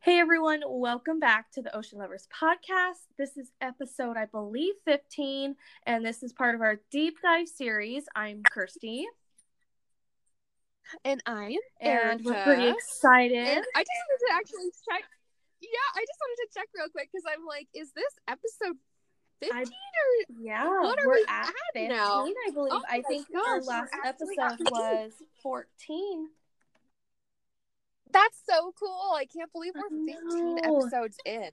Hey everyone, welcome back to the Ocean Lovers podcast. This is episode, I believe, 15, and this is part of our deep dive series. I'm Kirsty. And I'm and Erica. we're pretty excited. And I just wanted to actually check. Yeah, I just wanted to check real quick because I'm like, is this episode 15 or yeah, what are we're we at, 15, now? I believe. Oh I think gosh, our last episode was 14 that's so cool. I can't believe we're 15 episodes in.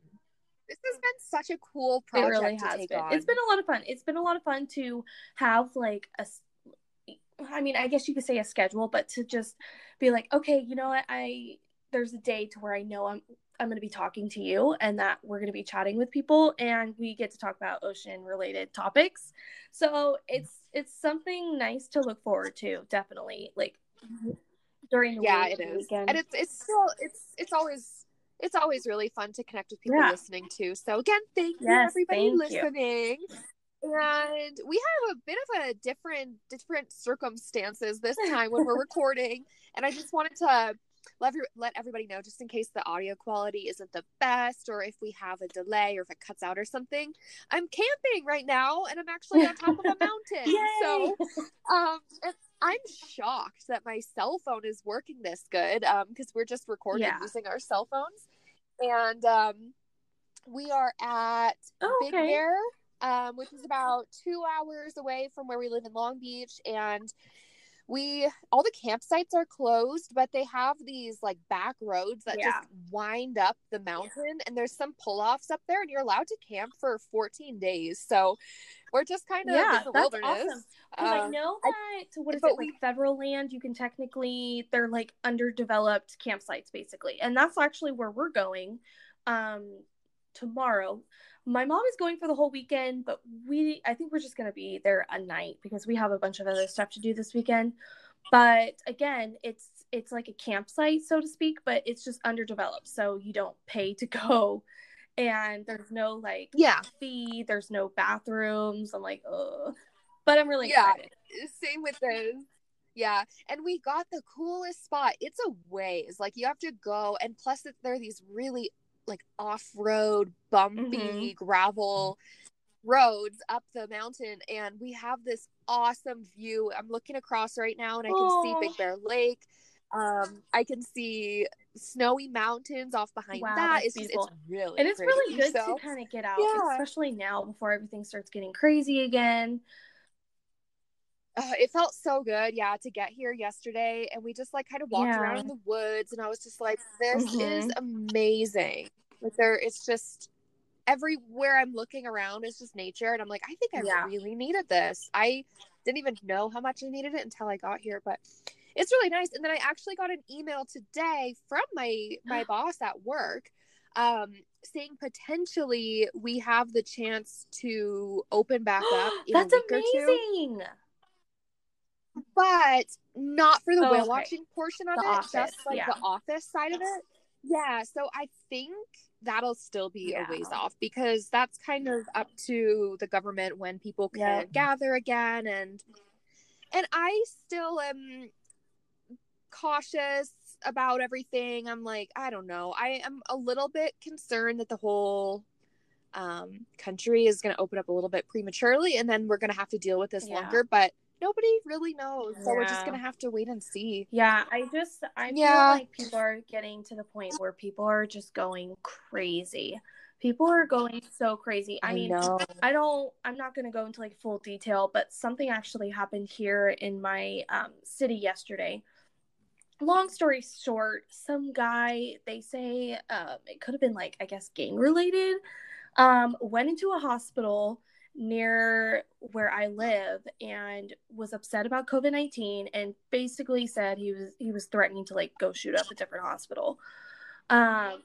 This has been such a cool project it really has been. On. It's been a lot of fun. It's been a lot of fun to have like a I mean, I guess you could say a schedule, but to just be like, okay, you know what? I there's a day to where I know I'm I'm going to be talking to you and that we're going to be chatting with people and we get to talk about ocean related topics. So, it's it's something nice to look forward to, definitely. Like mm-hmm. During the yeah, week, it is, weekend. and it's it's still it's it's always it's always really fun to connect with people yeah. listening too. So again, thank you everybody thank listening. You. And we have a bit of a different different circumstances this time when we're recording, and I just wanted to let, let everybody know just in case the audio quality isn't the best or if we have a delay or if it cuts out or something i'm camping right now and i'm actually on top of a mountain so um I'm shocked that my cell phone is working this good because um, we're just recording yeah. using our cell phones. And um, we are at oh, Big okay. Bear, um, which is about two hours away from where we live in Long Beach. And we all the campsites are closed but they have these like back roads that yeah. just wind up the mountain and there's some pull-offs up there and you're allowed to camp for 14 days so we're just kind of yeah, in the that's wilderness awesome. Um, I know that I, what is it we, like federal land you can technically they're like underdeveloped campsites basically and that's actually where we're going um tomorrow my mom is going for the whole weekend, but we I think we're just gonna be there a night because we have a bunch of other stuff to do this weekend. But again, it's it's like a campsite, so to speak, but it's just underdeveloped, so you don't pay to go. And there's no like yeah fee, there's no bathrooms. I'm like, oh, but I'm really yeah. excited. Same with this. Yeah, and we got the coolest spot. It's a ways, like you have to go, and plus there are these really like off-road bumpy mm-hmm. gravel roads up the mountain and we have this awesome view i'm looking across right now and i can Aww. see big bear lake um i can see snowy mountains off behind wow, that it's just it's really and it's pretty. really good so, to kind of get out yeah. especially now before everything starts getting crazy again uh, it felt so good, yeah, to get here yesterday, and we just like kind of walked yeah. around in the woods, and I was just like, "This mm-hmm. is amazing!" Like there, it's just everywhere I'm looking around is just nature, and I'm like, I think I yeah. really needed this. I didn't even know how much I needed it until I got here, but it's really nice. And then I actually got an email today from my my boss at work, um, saying potentially we have the chance to open back up. That's amazing but not for the oh, whale okay. watching portion of the it, office, just like yeah. the office side of it. Yeah, so I think that'll still be yeah. a ways off because that's kind of up to the government when people can yeah. gather again and and I still am cautious about everything. I'm like, I don't know. I am a little bit concerned that the whole um, country is going to open up a little bit prematurely and then we're going to have to deal with this yeah. longer, but nobody really knows. So yeah. we're just gonna have to wait and see. Yeah, I just I yeah. feel like people are getting to the point where people are just going crazy. People are going so crazy. I, I mean, know. I don't. I'm not gonna go into like full detail, but something actually happened here in my um, city yesterday. Long story short, some guy they say um, it could have been like I guess gang related. Um, went into a hospital near where I live and was upset about COVID nineteen and basically said he was he was threatening to like go shoot up a different hospital. Um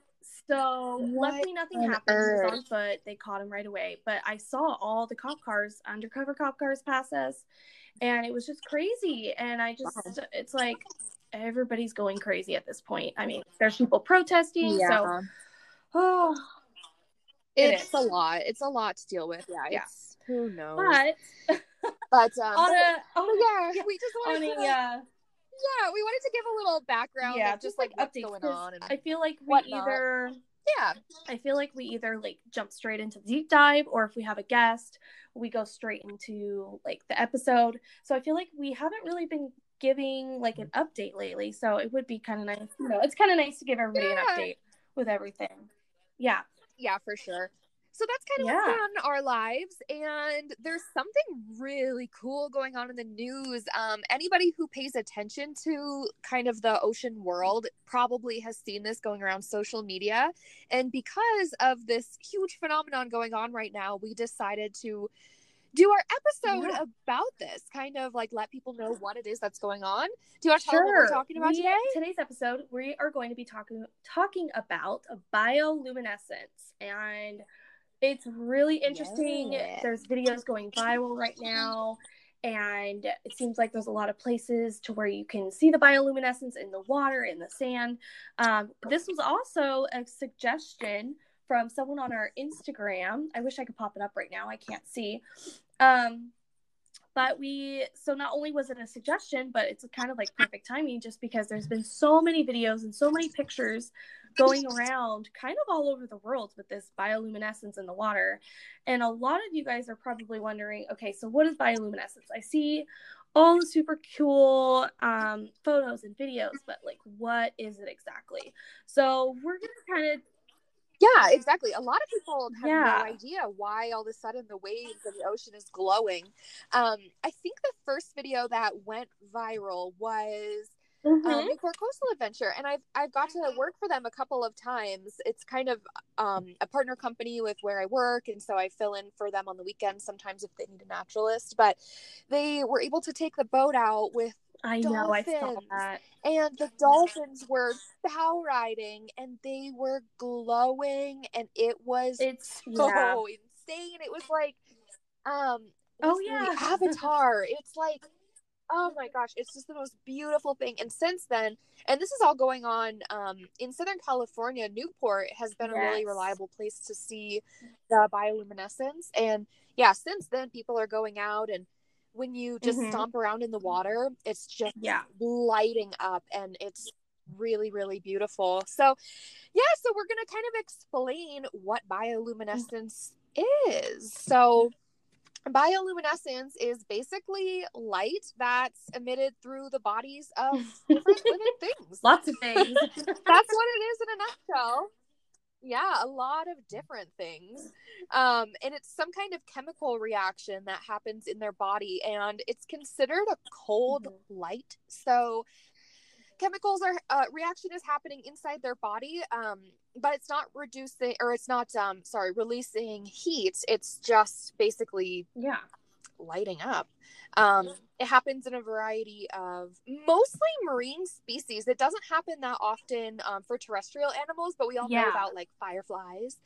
so what luckily nothing happened. Earth? He was on foot. They caught him right away. But I saw all the cop cars, undercover cop cars pass us and it was just crazy. And I just wow. it's like everybody's going crazy at this point. I mean, there's people protesting, yeah. so oh it's a lot. It's a lot to deal with. Yeah. yeah. Who knows? But but um on a on a, yeah, we just want to uh, yeah, we wanted to give a little background yeah, just, like, like what's going on. And I feel like we whatnot. either yeah, I feel like we either like jump straight into the deep dive, or if we have a guest, we go straight into like the episode. So I feel like we haven't really been giving like an update lately. So it would be kind of nice. You know, it's kind of nice to give everybody yeah. an update with everything. Yeah. Yeah, for sure. So that's kind of yeah. what's going on in our lives. And there's something really cool going on in the news. Um, anybody who pays attention to kind of the ocean world probably has seen this going around social media. And because of this huge phenomenon going on right now, we decided to do our episode yeah. about this, kind of like let people know what it is that's going on. Do you want to tell sure. them what we're talking about we, today? Today's episode, we are going to be talking talking about bioluminescence, and it's really interesting. There's videos going viral right now. And it seems like there's a lot of places to where you can see the bioluminescence in the water, in the sand. Um, this was also a suggestion from someone on our Instagram. I wish I could pop it up right now. I can't see. Um, but we, so not only was it a suggestion, but it's kind of like perfect timing just because there's been so many videos and so many pictures going around kind of all over the world with this bioluminescence in the water. And a lot of you guys are probably wondering okay, so what is bioluminescence? I see all the super cool um, photos and videos, but like, what is it exactly? So, we're going to kind of yeah, exactly. A lot of people have yeah. no idea why all of a sudden the waves of the ocean is glowing. Um, I think the first video that went viral was um, mm-hmm. um, Newport Coastal Adventure, and I've I've got to work for them a couple of times. It's kind of um, a partner company with where I work, and so I fill in for them on the weekends sometimes if they need a naturalist. But they were able to take the boat out with I dolphins. know, I saw that. And the dolphins were bow riding and they were glowing and it was it's so yeah. insane. It was like um oh yeah, Avatar. it's like oh my gosh, it's just the most beautiful thing. And since then, and this is all going on um, in Southern California, Newport has been yes. a really reliable place to see the bioluminescence. And yeah, since then, people are going out and when you just mm-hmm. stomp around in the water, it's just yeah. lighting up and it's really, really beautiful. So, yeah, so we're going to kind of explain what bioluminescence is. So, bioluminescence is basically light that's emitted through the bodies of different living things. Lots of things. that's what it is in a nutshell yeah a lot of different things. Um and it's some kind of chemical reaction that happens in their body and it's considered a cold mm-hmm. light. So chemicals are uh, reaction is happening inside their body um but it's not reducing or it's not um sorry releasing heat. It's just basically yeah lighting up um, it happens in a variety of mostly marine species. It doesn't happen that often um, for terrestrial animals, but we all yeah. know about like fireflies,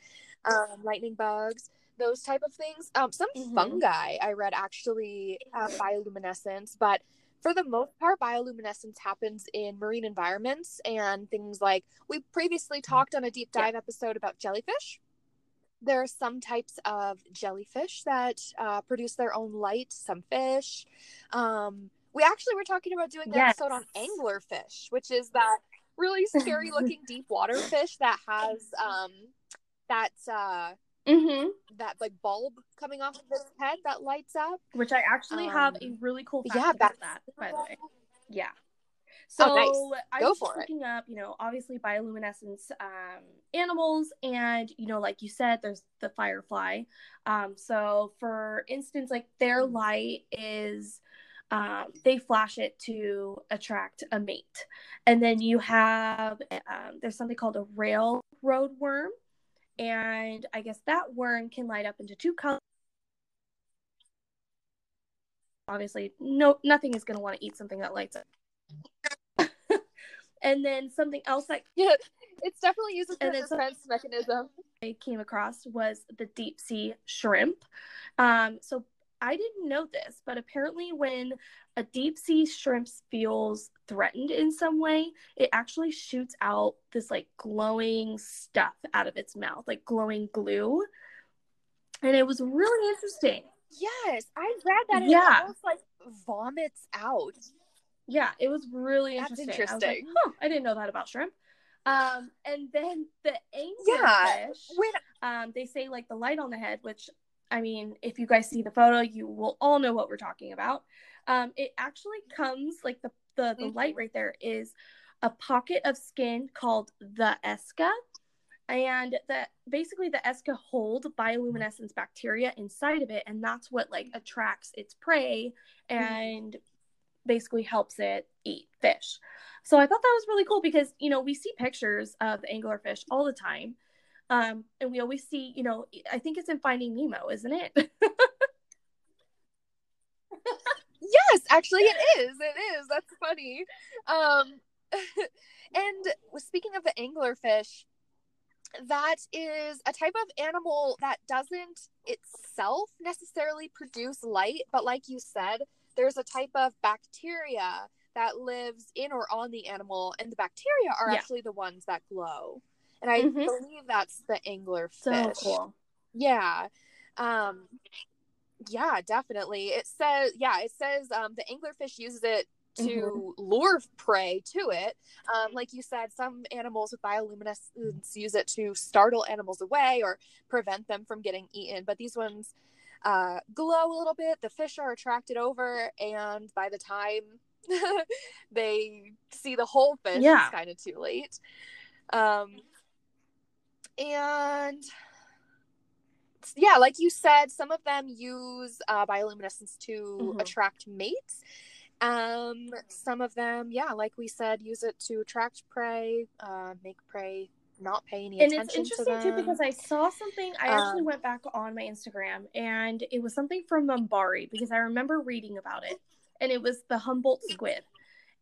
um, lightning bugs, those type of things. Um, some mm-hmm. fungi I read actually have bioluminescence, but for the most part, bioluminescence happens in marine environments and things like we previously talked on a deep dive yeah. episode about jellyfish there are some types of jellyfish that uh, produce their own light, some fish. Um, we actually were talking about doing an yes. episode on anglerfish, which is that really scary looking deep water fish that has um, that uh, mm-hmm. that like bulb coming off of its head that lights up. Which I actually um, have a really cool fact yeah, about that, by the way. Yeah. So oh, nice. I was looking it. up, you know, obviously bioluminescence um, animals, and you know, like you said, there's the firefly. Um, so, for instance, like their mm. light is um, they flash it to attract a mate, and then you have um, there's something called a railroad worm, and I guess that worm can light up into two colors obviously no nothing is going to want to eat something that lights up and then something else that yeah, it's definitely used as a defense mechanism. I came across was the deep sea shrimp. Um, so I didn't know this, but apparently when a deep sea shrimp feels threatened in some way, it actually shoots out this like glowing stuff out of its mouth, like glowing glue. And it was really interesting. Yes, I read that. yeah. it almost like vomits out Yeah, it was really interesting. That's interesting. I, like, huh, I didn't know that about shrimp. Um, and then the anglerfish, yeah, when... um, they say like the light on the head, which I mean, if you guys see the photo, you will all know what we're talking about. Um, it actually comes like the the, the mm-hmm. light right there is a pocket of skin called the esca and that basically the esca hold bioluminescence bacteria inside of it and that's what like attracts its prey mm-hmm. and. Basically helps it eat fish. So i thought that was really cool because you know we see pictures of the anglerfish all the time um and we always see you know i think it's in finding nemo isn't it? Yes actually it is it is that's funny. Um and speaking of the anglerfish that is a type of animal that doesn't itself necessarily produce light, but like you said, there's a type of bacteria that lives in or on the animal, and the bacteria are yeah. actually the ones that glow. And I mm-hmm. believe that's the anglerfish. So cool. Yeah. Um, yeah, definitely. It says, yeah, it says um, the anglerfish uses it to mm-hmm. lure prey to it. Um, like you said, some animals with bioluminescence use it to startle animals away or prevent them from getting eaten. But these ones uh, glow a little bit. The fish are attracted over, and by the time they see the whole fish, yeah. it's kind of too late. Um, and yeah, like you said, some of them use uh, bioluminescence to mm-hmm. attract mates. Um, some of them, yeah, like we said, use it to attract prey, uh, make prey not pay any and attention it's interesting to too because I saw something. I um, actually went back on my Instagram and it was something from MBARI because I remember reading about it, and it was the Humboldt squid.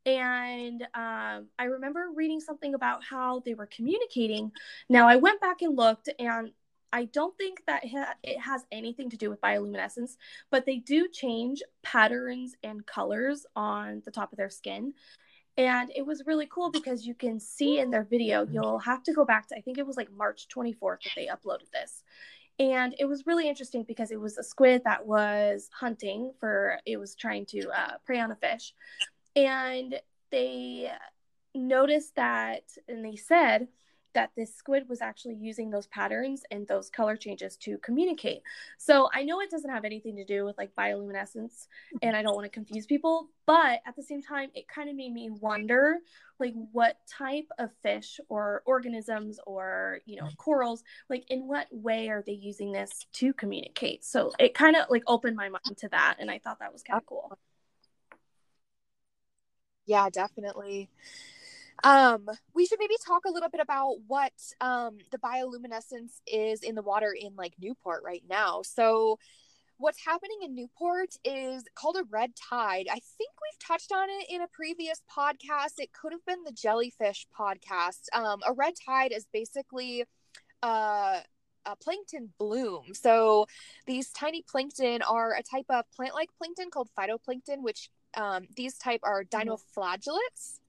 And um, I remember reading something about how they were communicating. Now I went back and looked, and I don't think that it has anything to do with bioluminescence, but they do change patterns and colors on the top of their skin. And it was really cool because you can see in their video, you'll have to go back to, I think it was like March 24th that they uploaded this. And it was really interesting because it was a squid that was hunting for, it was trying to uh, prey on a fish. And they noticed that, and they said, that this squid was actually using those patterns and those color changes to communicate. So I know it doesn't have anything to do with like bioluminescence and I don't want to confuse people, but at the same time, it kind of made me wonder like what type of fish or organisms or, you know, corals, like in what way are they using this to communicate? So it kind of like opened my mind to that and I thought that was kind of cool. Yeah, definitely. Um, we should maybe talk a little bit about what um, the bioluminescence is in the water in like Newport right now. So, what's happening in Newport is called a red tide. I think we've touched on it in a previous podcast. It could have been the jellyfish podcast. Um, a red tide is basically uh, a plankton bloom. So these tiny plankton are a type of plant-like plankton called phytoplankton, which um, these type are mm-hmm. dinoflagellates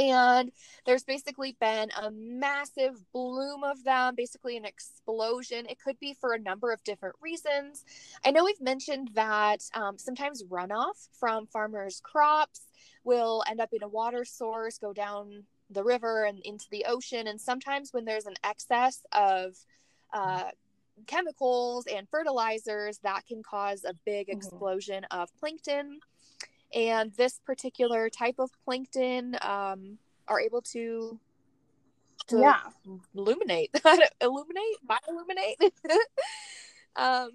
and there's basically been a massive bloom of them basically an explosion. It could be for a number of different reasons. I know we've mentioned that um, sometimes runoff from farmers crops will end up in a water source go down the river and into the ocean. And sometimes when there's an excess of uh, chemicals and fertilizers that can cause a big mm-hmm. explosion of plankton and this particular type of plankton um, are able to, to yeah. illuminate. Illuminate? Bioluminate um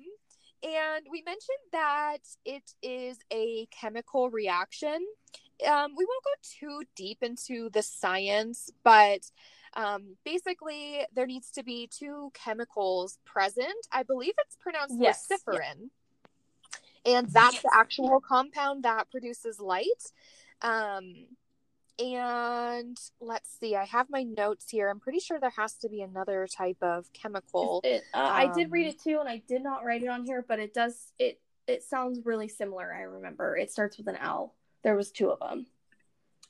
and we mentioned that it is a chemical reaction. Um, we won't go too deep into the science but um, basically there needs to be two chemicals present. I believe it's pronounced yes. luciferin and that's the actual compound that produces light. Um, and let's see, I have my notes here. I'm pretty sure there has to be another type of chemical. It, uh, um, I did read um, it too, and I did not write it on here, but it does it. It sounds really similar. I remember it starts with an L. There was two of them.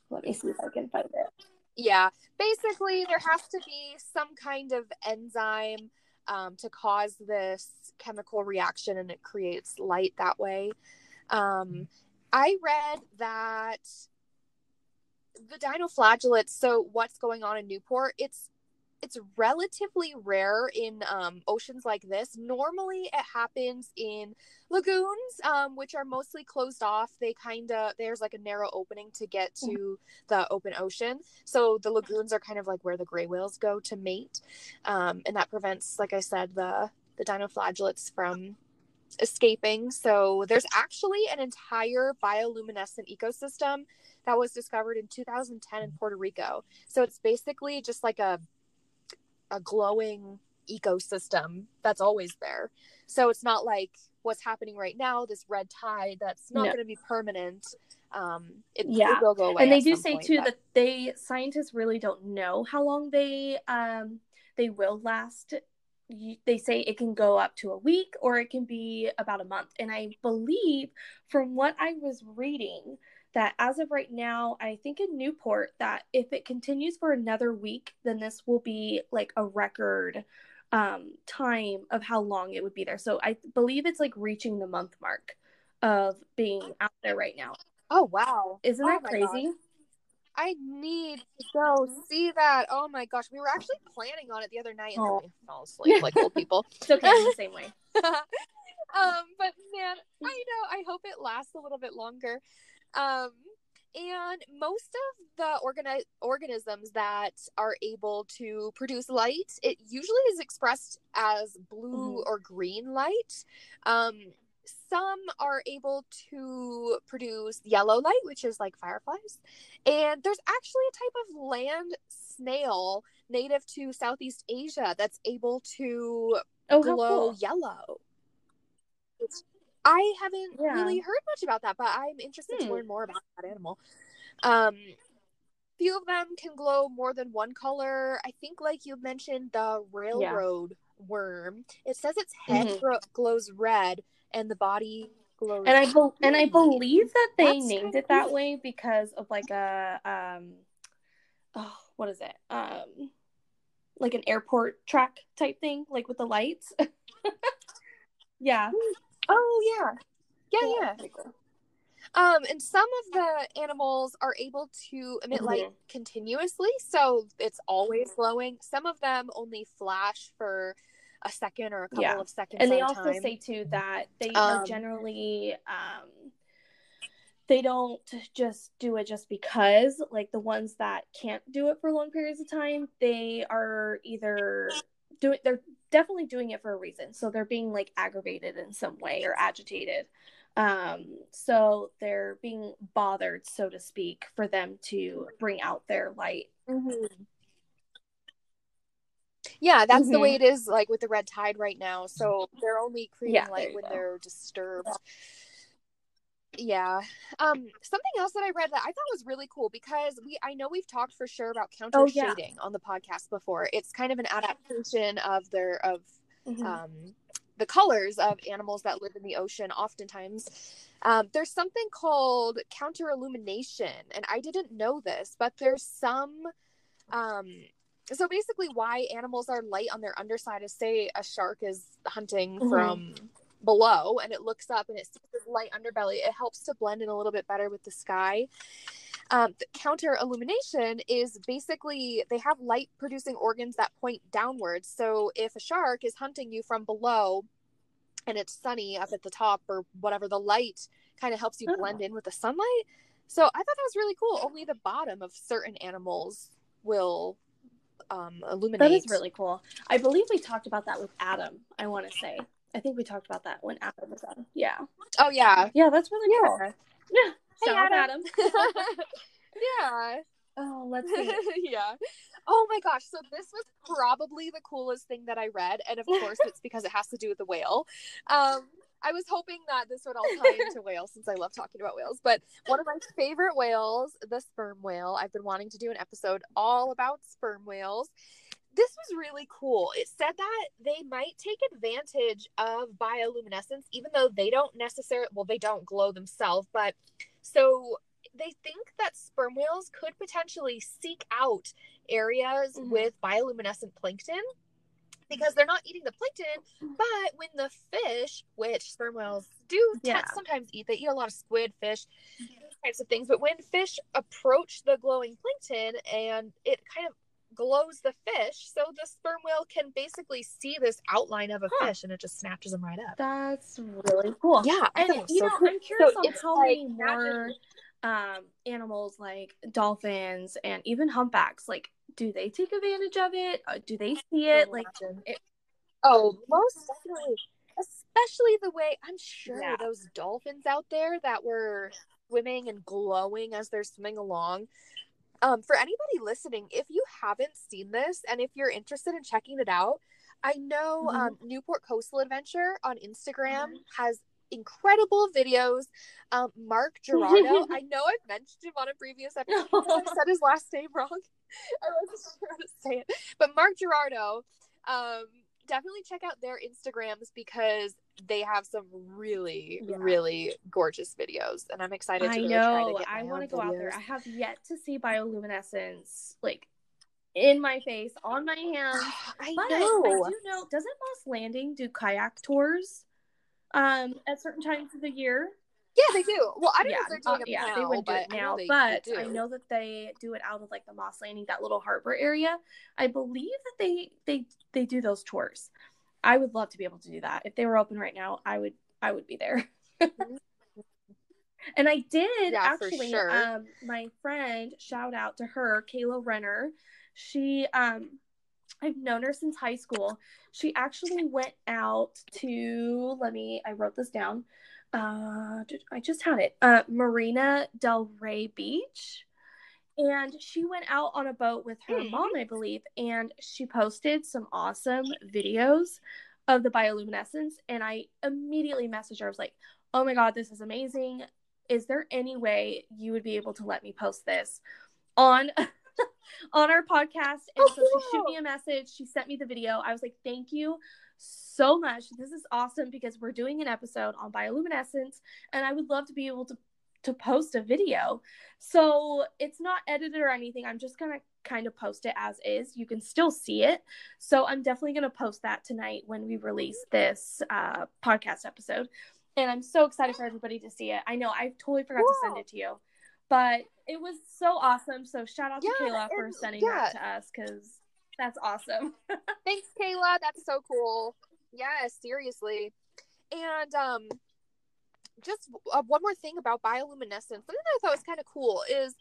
Let me see if I can find it. Yeah, basically, there has to be some kind of enzyme um, to cause this chemical reaction and it creates light that way. Um, I read that the dinoflagellates. So what's going on in Newport? It's it's relatively rare in um, oceans like this. Normally, it happens in lagoons, um, which are mostly closed off. They kind of there's like a narrow opening to get to the open ocean. So the lagoons are kind of like where the gray whales go to mate, um, and that prevents, like I said, the the dinoflagellates from escaping. So there's actually an entire bioluminescent ecosystem that was discovered in 2010 in Puerto Rico. So it's basically just like a a glowing ecosystem that's always there. So it's not like what's happening right now, this red tide that's not no. going to be permanent. Um, it, yeah, will go away. And they do say point, too but... that they scientists really don't know how long they um they will last. They say it can go up to a week or it can be about a month. And I believe, from what I was reading, that as of right now, I think in Newport, that if it continues for another week, then this will be like a record um, time of how long it would be there. So I believe it's like reaching the month mark of being out there right now. Oh wow! Isn't oh, that crazy? I need to go see that. Oh my gosh, we were actually planning on it the other night and oh. then we fell asleep like old people. it's okay, I'm the same way. um, but man, I know. I hope it lasts a little bit longer. Um, and most of the organi- organisms that are able to produce light, it usually is expressed as blue mm-hmm. or green light. Um, some are able to produce yellow light, which is like fireflies. And there's actually a type of land snail native to Southeast Asia that's able to oh, glow cool. yellow. It's I haven't yeah. really heard much about that, but I'm interested hmm. to learn more about that animal. Um, few of them can glow more than one color. I think, like you mentioned, the railroad yeah. worm. It says its head mm-hmm. glows red and the body glows. And I be- and I believe that they That's named it that way because of like a um, oh, what is it? Um, like an airport track type thing, like with the lights. yeah. Oh yeah. Yeah, yeah. Um, and some of the animals are able to emit mm-hmm. light continuously, so it's always glowing. Some of them only flash for a second or a couple yeah. of seconds. And they also time. say too that they um, are generally um, they don't just do it just because. Like the ones that can't do it for long periods of time, they are either doing they're definitely doing it for a reason. So they're being like aggravated in some way or agitated. Um, so they're being bothered, so to speak, for them to bring out their light. Mm-hmm. Yeah, that's mm-hmm. the way mm-hmm. it is like with the red tide right now. So they're only creating yeah, light when go. they're disturbed yeah um something else that i read that i thought was really cool because we i know we've talked for sure about counter oh, shading yeah. on the podcast before it's kind of an adaptation of their of mm-hmm. um the colors of animals that live in the ocean oftentimes um, there's something called counter illumination and i didn't know this but there's some um so basically why animals are light on their underside is say a shark is hunting mm-hmm. from below and it looks up and it sees this light underbelly, it helps to blend in a little bit better with the sky. Um, the counter illumination is basically they have light producing organs that point downwards. So if a shark is hunting you from below and it's sunny up at the top or whatever, the light kind of helps you oh. blend in with the sunlight. So I thought that was really cool. Only the bottom of certain animals will um, illuminate. That is really cool. I believe we talked about that with Adam. I want to say I think we talked about that when Adam was on. Yeah. Oh yeah. Yeah, that's really yeah. cool. Yeah. Hey, Shout Adam. Adam. yeah. Oh, let's see. yeah. Oh my gosh. So this was probably the coolest thing that I read. And of course it's because it has to do with the whale. Um I was hoping that this would all tie into whales since I love talking about whales. But one of my favorite whales, the sperm whale, I've been wanting to do an episode all about sperm whales this was really cool. It said that they might take advantage of bioluminescence, even though they don't necessarily, well, they don't glow themselves, but so they think that sperm whales could potentially seek out areas mm-hmm. with bioluminescent plankton because they're not eating the plankton, but when the fish, which sperm whales do yeah. sometimes eat, they eat a lot of squid, fish. types of things. But when fish approach the glowing plankton and it kind of glows the fish, so the sperm whale can basically see this outline of a huh. fish and it just snatches them right up. That's really cool. Yeah, and you so know, cool. I'm curious so on how like many more um, animals like dolphins and even humpbacks, like, do they take advantage of it? Uh, do they see it? Like, it... oh, most definitely especially the way I'm sure yeah. those dolphins out there that were swimming and glowing as they're swimming along. Um, for anybody listening, if you haven't seen this and if you're interested in checking it out, I know mm-hmm. um, Newport Coastal Adventure on Instagram mm-hmm. has incredible videos. Um, Mark Girardeau, I know I've mentioned him on a previous episode I said his last name wrong. I wasn't sure how to say it, but Mark Girardeau um, definitely check out their Instagrams because they have some really, yeah. really gorgeous videos, and I'm excited. I know. I want to go videos. out there. I have yet to see bioluminescence like in my face, on my hands. I but know. I do know. Doesn't Moss Landing do kayak tours um at certain times of the year? Yeah, they do. Well, I don't yeah, know if they're doing uh, it yeah, now, they would do it now, I but I know that they do it out of like the Moss Landing, that little harbor area. I believe that they they they do those tours. I would love to be able to do that. If they were open right now, I would I would be there. and I did yeah, actually. Sure. Um, my friend, shout out to her, Kayla Renner. She um I've known her since high school. She actually went out to let me I wrote this down uh, I just had it, uh, Marina Del Rey Beach. And she went out on a boat with her mom, I believe, and she posted some awesome videos of the bioluminescence. And I immediately messaged her. I was like, oh my God, this is amazing. Is there any way you would be able to let me post this on on our podcast? And so she shoot me a message. She sent me the video. I was like, thank you so much. This is awesome because we're doing an episode on bioluminescence and I would love to be able to to post a video. So it's not edited or anything. I'm just going to kind of post it as is. You can still see it. So I'm definitely going to post that tonight when we release this uh, podcast episode. And I'm so excited for everybody to see it. I know I totally forgot to send it to you, but it was so awesome. So shout out to yeah, Kayla for sending yeah. that to us because that's awesome. Thanks, Kayla. That's so cool. Yeah, seriously. And um just uh, one more thing about bioluminescence. Something that I thought was kind of cool is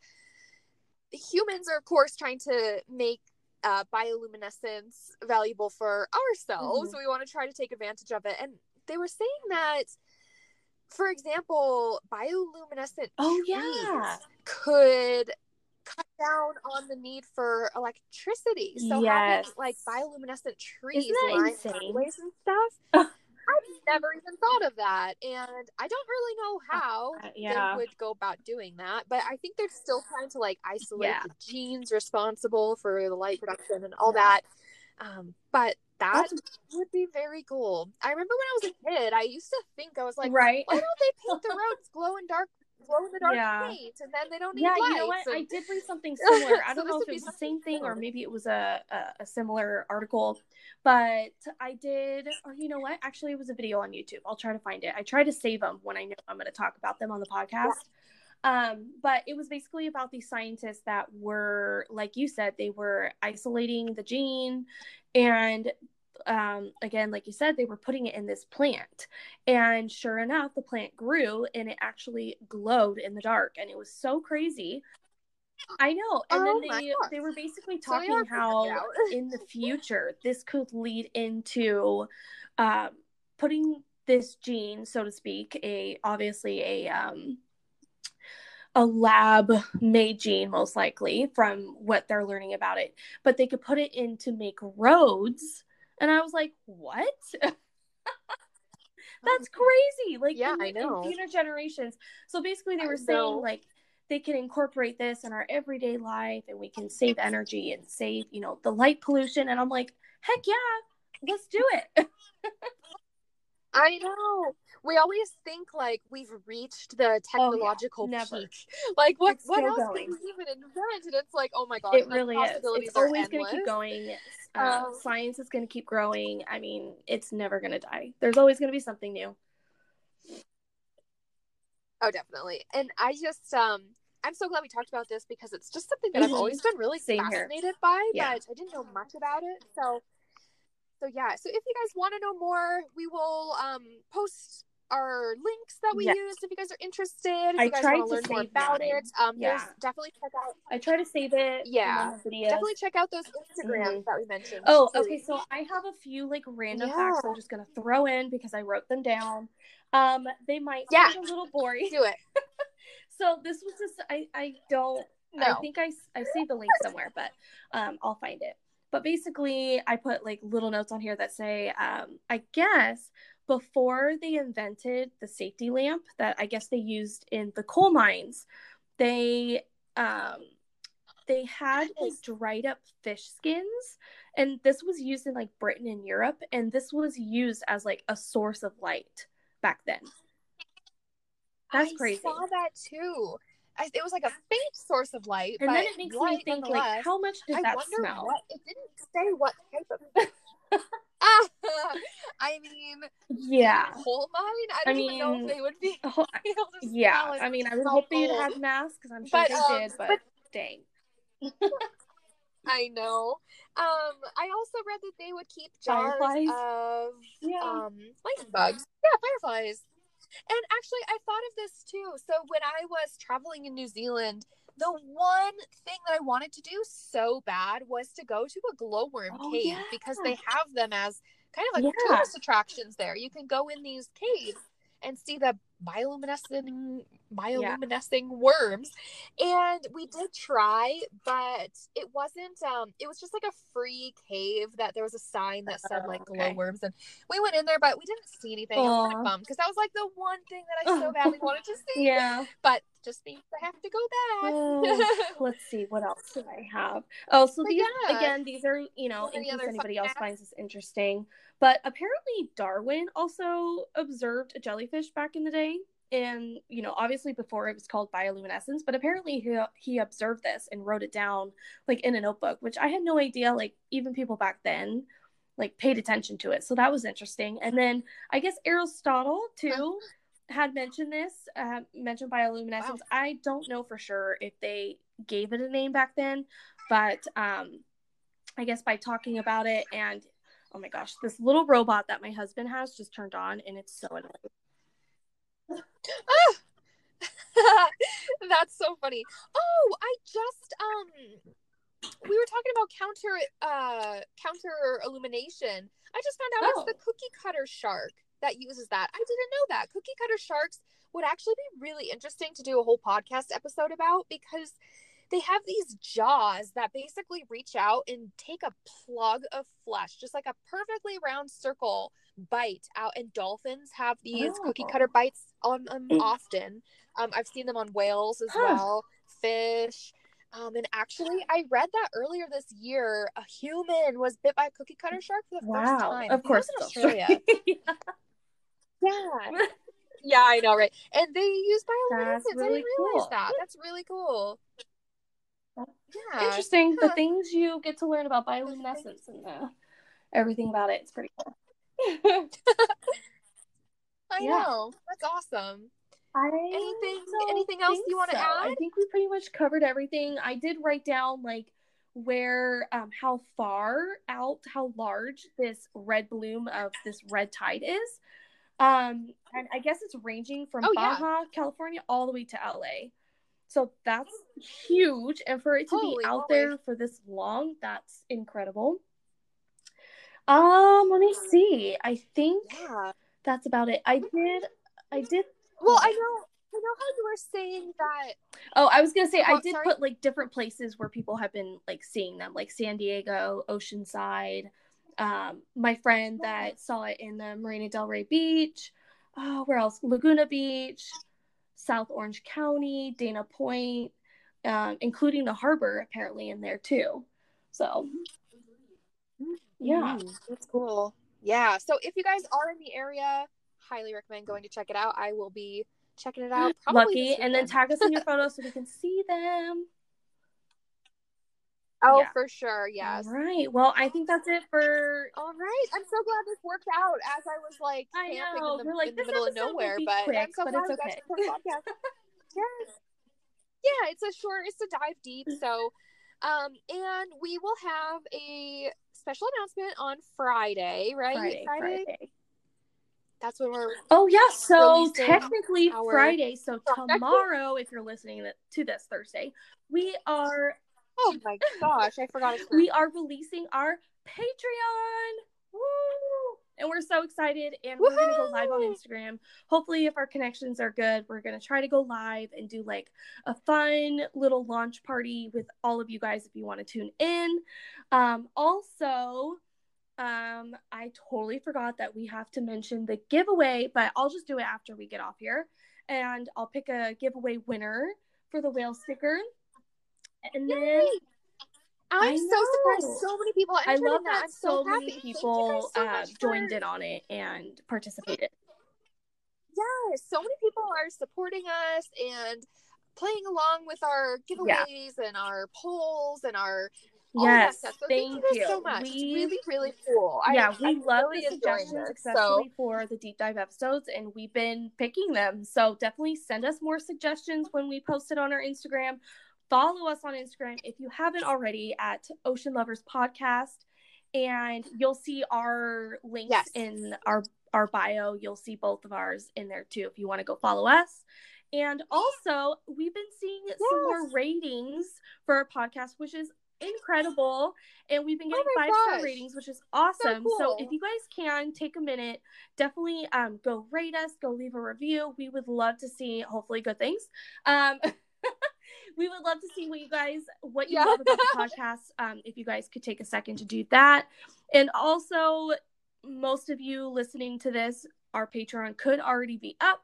humans are of course trying to make uh, bioluminescence valuable for ourselves. Mm-hmm. We want to try to take advantage of it. And they were saying that for example, bioluminescent oh, trees yeah. could down on the need for electricity. So yes. having like bioluminescent trees lined and stuff. I've never even thought of that, and I don't really know uh, how uh, yeah. they would go about doing that. But I think they're still trying to like isolate yeah. the genes responsible for the light production and all yeah. that. Um, but that That's... would be very cool. I remember when I was a kid, I used to think I was like, right? Why don't they paint the roads glow in dark glow in the dark yeah. paint, and then they don't need yeah, lights. you know what? And... I did read something similar. I don't so know if it was the same thing or maybe it was a, a, a similar article, but I did. Or you know what? Actually, it was a video on YouTube. I'll try to find it. I try to save them when I know I'm going to talk about them on the podcast. Yeah. Um, but it was basically about these scientists that were, like you said, they were isolating the gene and um, again, like you said, they were putting it in this plant. And sure enough, the plant grew and it actually glowed in the dark. And it was so crazy. I know. And oh then they they were basically talking so how in the future this could lead into um, putting this gene, so to speak, a obviously a um, a lab made gene most likely from what they're learning about it but they could put it in to make roads and I was like, what? That's oh, crazy. Like, yeah, in, I know. In generations. So basically, they were saying, like, they can incorporate this in our everyday life and we can save energy and save, you know, the light pollution. And I'm like, heck yeah, let's do it. I know. We always think like we've reached the technological oh, yeah. peak. Like what it's what else going. can we even invent? And it's like, oh my god, it really is. It's always gonna keep going. Uh, um, science is gonna keep growing. I mean, it's never gonna die. There's always gonna be something new. Oh, definitely. And I just um I'm so glad we talked about this because it's just something that. I've always been really Same fascinated here. by, yeah. but I didn't know much about it. So so yeah, so if you guys want to know more, we will um post our links that we yes. use if you guys are interested. If I you guys want to learn more about mine. it, um, yeah. definitely check out. I try to save it. Yeah, definitely check out those Instagrams mm-hmm. that we mentioned. Oh, okay. So I have a few like random yeah. facts I'm just gonna throw in because I wrote them down. Um, they might yeah. sound a little boring. Do it. so this was just I I don't. No. I think I I see the link somewhere, but um, I'll find it. But basically, I put like little notes on here that say, um, I guess before they invented the safety lamp that I guess they used in the coal mines, they um, they had like dried up fish skins, and this was used in like Britain and Europe, and this was used as like a source of light back then. That's I crazy. I saw that too. I, it was like a faint source of light, and then it makes me think like, how much did I that smell? What, it didn't say what type of. I mean, yeah, coal mine. I don't I mean, even know if they would be. yeah, I mean, I would hope they'd have masks because I'm sure but, they um, did, but, but dang. I know. Um, I also read that they would keep jars fireflies? of yeah. um lightning bugs. Yeah, fireflies. And actually, I thought of this too. So when I was traveling in New Zealand, the one thing that I wanted to do so bad was to go to a glowworm oh, cave yeah. because they have them as kind of like yeah. tourist attractions there. You can go in these caves and see the bioluminescent bioluminescing yeah. worms and we did try but it wasn't um it was just like a free cave that there was a sign that said like oh, okay. worms, and we went in there but we didn't see anything Aww. i was bummed because that was like the one thing that i so badly wanted to see yeah but just means i have to go back oh, let's see what else do i have oh so but these yeah. again these are you know in case anybody else finds this interesting but apparently darwin also observed a jellyfish back in the day and you know obviously before it was called bioluminescence but apparently he, he observed this and wrote it down like in a notebook which i had no idea like even people back then like paid attention to it. So that was interesting. And then i guess aristotle too had mentioned this uh, mentioned bioluminescence. Wow. i don't know for sure if they gave it a name back then but um i guess by talking about it and oh my gosh this little robot that my husband has just turned on and it's so annoying That's so funny. Oh, I just um we were talking about counter uh counter illumination. I just found out oh. it's the cookie cutter shark that uses that. I didn't know that. Cookie cutter sharks would actually be really interesting to do a whole podcast episode about because they have these jaws that basically reach out and take a plug of flesh, just like a perfectly round circle bite out. And dolphins have these oh. cookie cutter bites on them mm. often. Um, I've seen them on whales as huh. well, fish. Um, and actually, I read that earlier this year, a human was bit by a cookie cutter shark for the wow. first time. Of course, in Australia. yeah. yeah. yeah, I know, right? And they use bioluminescence. Really I didn't realize cool. that. That's really cool. Yeah. Interesting. The things you get to learn about bioluminescence and uh, everything about it. It's pretty cool. I yeah. know. That's awesome. I anything anything else you want to so. add? I think we pretty much covered everything. I did write down like where um how far out, how large this red bloom of this red tide is. Um and I guess it's ranging from oh, Baja, yeah. California all the way to LA. So that's huge. And for it to Holy be out there for this long, that's incredible. Um, let me see. I think yeah. that's about it. I did I did Well, I know I know how you were saying that Oh, I was gonna say oh, I did sorry. put like different places where people have been like seeing them, like San Diego, Oceanside. Um, my friend that saw it in the Marina Del Rey Beach. Oh, where else? Laguna Beach. South Orange County, Dana Point, um, including the harbor apparently in there too. So, yeah, mm, that's cool. Yeah. So if you guys are in the area, highly recommend going to check it out. I will be checking it out. Lucky, and then tag us in your photos so we can see them. Oh, yeah. for sure. Yes. All right. Well, I think that's it for. All right. I'm so glad this worked out. As I was like I camping know. in the, like, in the middle of nowhere, but quick, I'm so but glad it's okay. yes. Yeah, it's a short. It's a dive deep. So, um, and we will have a special announcement on Friday, right? Friday. Friday. Friday. That's when we're. Oh yeah, so technically. Friday. So tomorrow, if you're listening to this Thursday, we are. Oh my gosh, I forgot. we are releasing our Patreon. Woo! And we're so excited, and Woo-hoo! we're gonna go live on Instagram. Hopefully, if our connections are good, we're gonna try to go live and do like a fun little launch party with all of you guys if you want to tune in. Um, also, um, I totally forgot that we have to mention the giveaway, but I'll just do it after we get off here. And I'll pick a giveaway winner for the whale sticker. And Yay! then I'm so surprised so many people I love that. that. so, so many people so uh, joined in on it and participated. Yes, so many people are supporting us and playing along with our giveaways yeah. and our polls and our yes, so thank, thank, you so much. We, it's really, really cool. Yeah, I, we I'm love really the suggestions, this, especially so. for the deep dive episodes, and we've been picking them. So definitely send us more suggestions when we post it on our Instagram. Follow us on Instagram if you haven't already at Ocean Lovers Podcast, and you'll see our links yes. in our our bio. You'll see both of ours in there too if you want to go follow us. And also, we've been seeing yes. some more ratings for our podcast, which is incredible and we've been getting oh five gosh. star ratings which is awesome so, cool. so, if you guys can take a minute definitely um go rate us go leave a review we would love to see hopefully good things um we would love to see what you guys what you yeah. love about the podcast um if you guys could take a second to do that. And also most of you listening to this our patreon could already be up.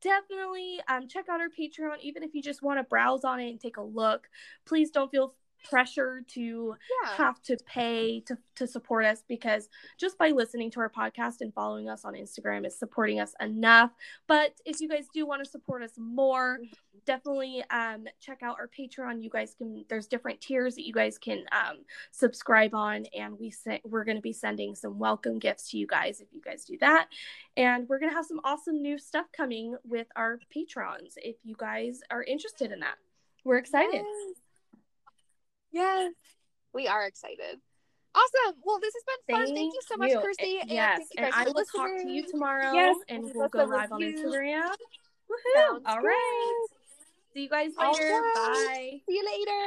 Definitely um, check out our patreon. Even if you just want to browse on it and take a look please don't feel pressure to yeah. have to pay to, to support us because just by listening to our podcast and following us on Instagram is supporting us enough. But if you guys do want to support us more, mm-hmm. definitely um, check out our Patreon. You guys can there's different tiers that you guys can um, subscribe on, and we say, we're going to be sending some welcome gifts to you guys if you guys do that. And we're going to have some awesome new stuff coming with our patrons if you guys are interested in that. We're excited. Yes. Yes. We are excited. Awesome. Well, this has been fun. Thank, thank you so much, Kirsty. And yes, and I will talk to you tomorrow. Yes, and we'll go live on Instagram. Woohoo! All right. See you guys later. Right. Bye. See you later.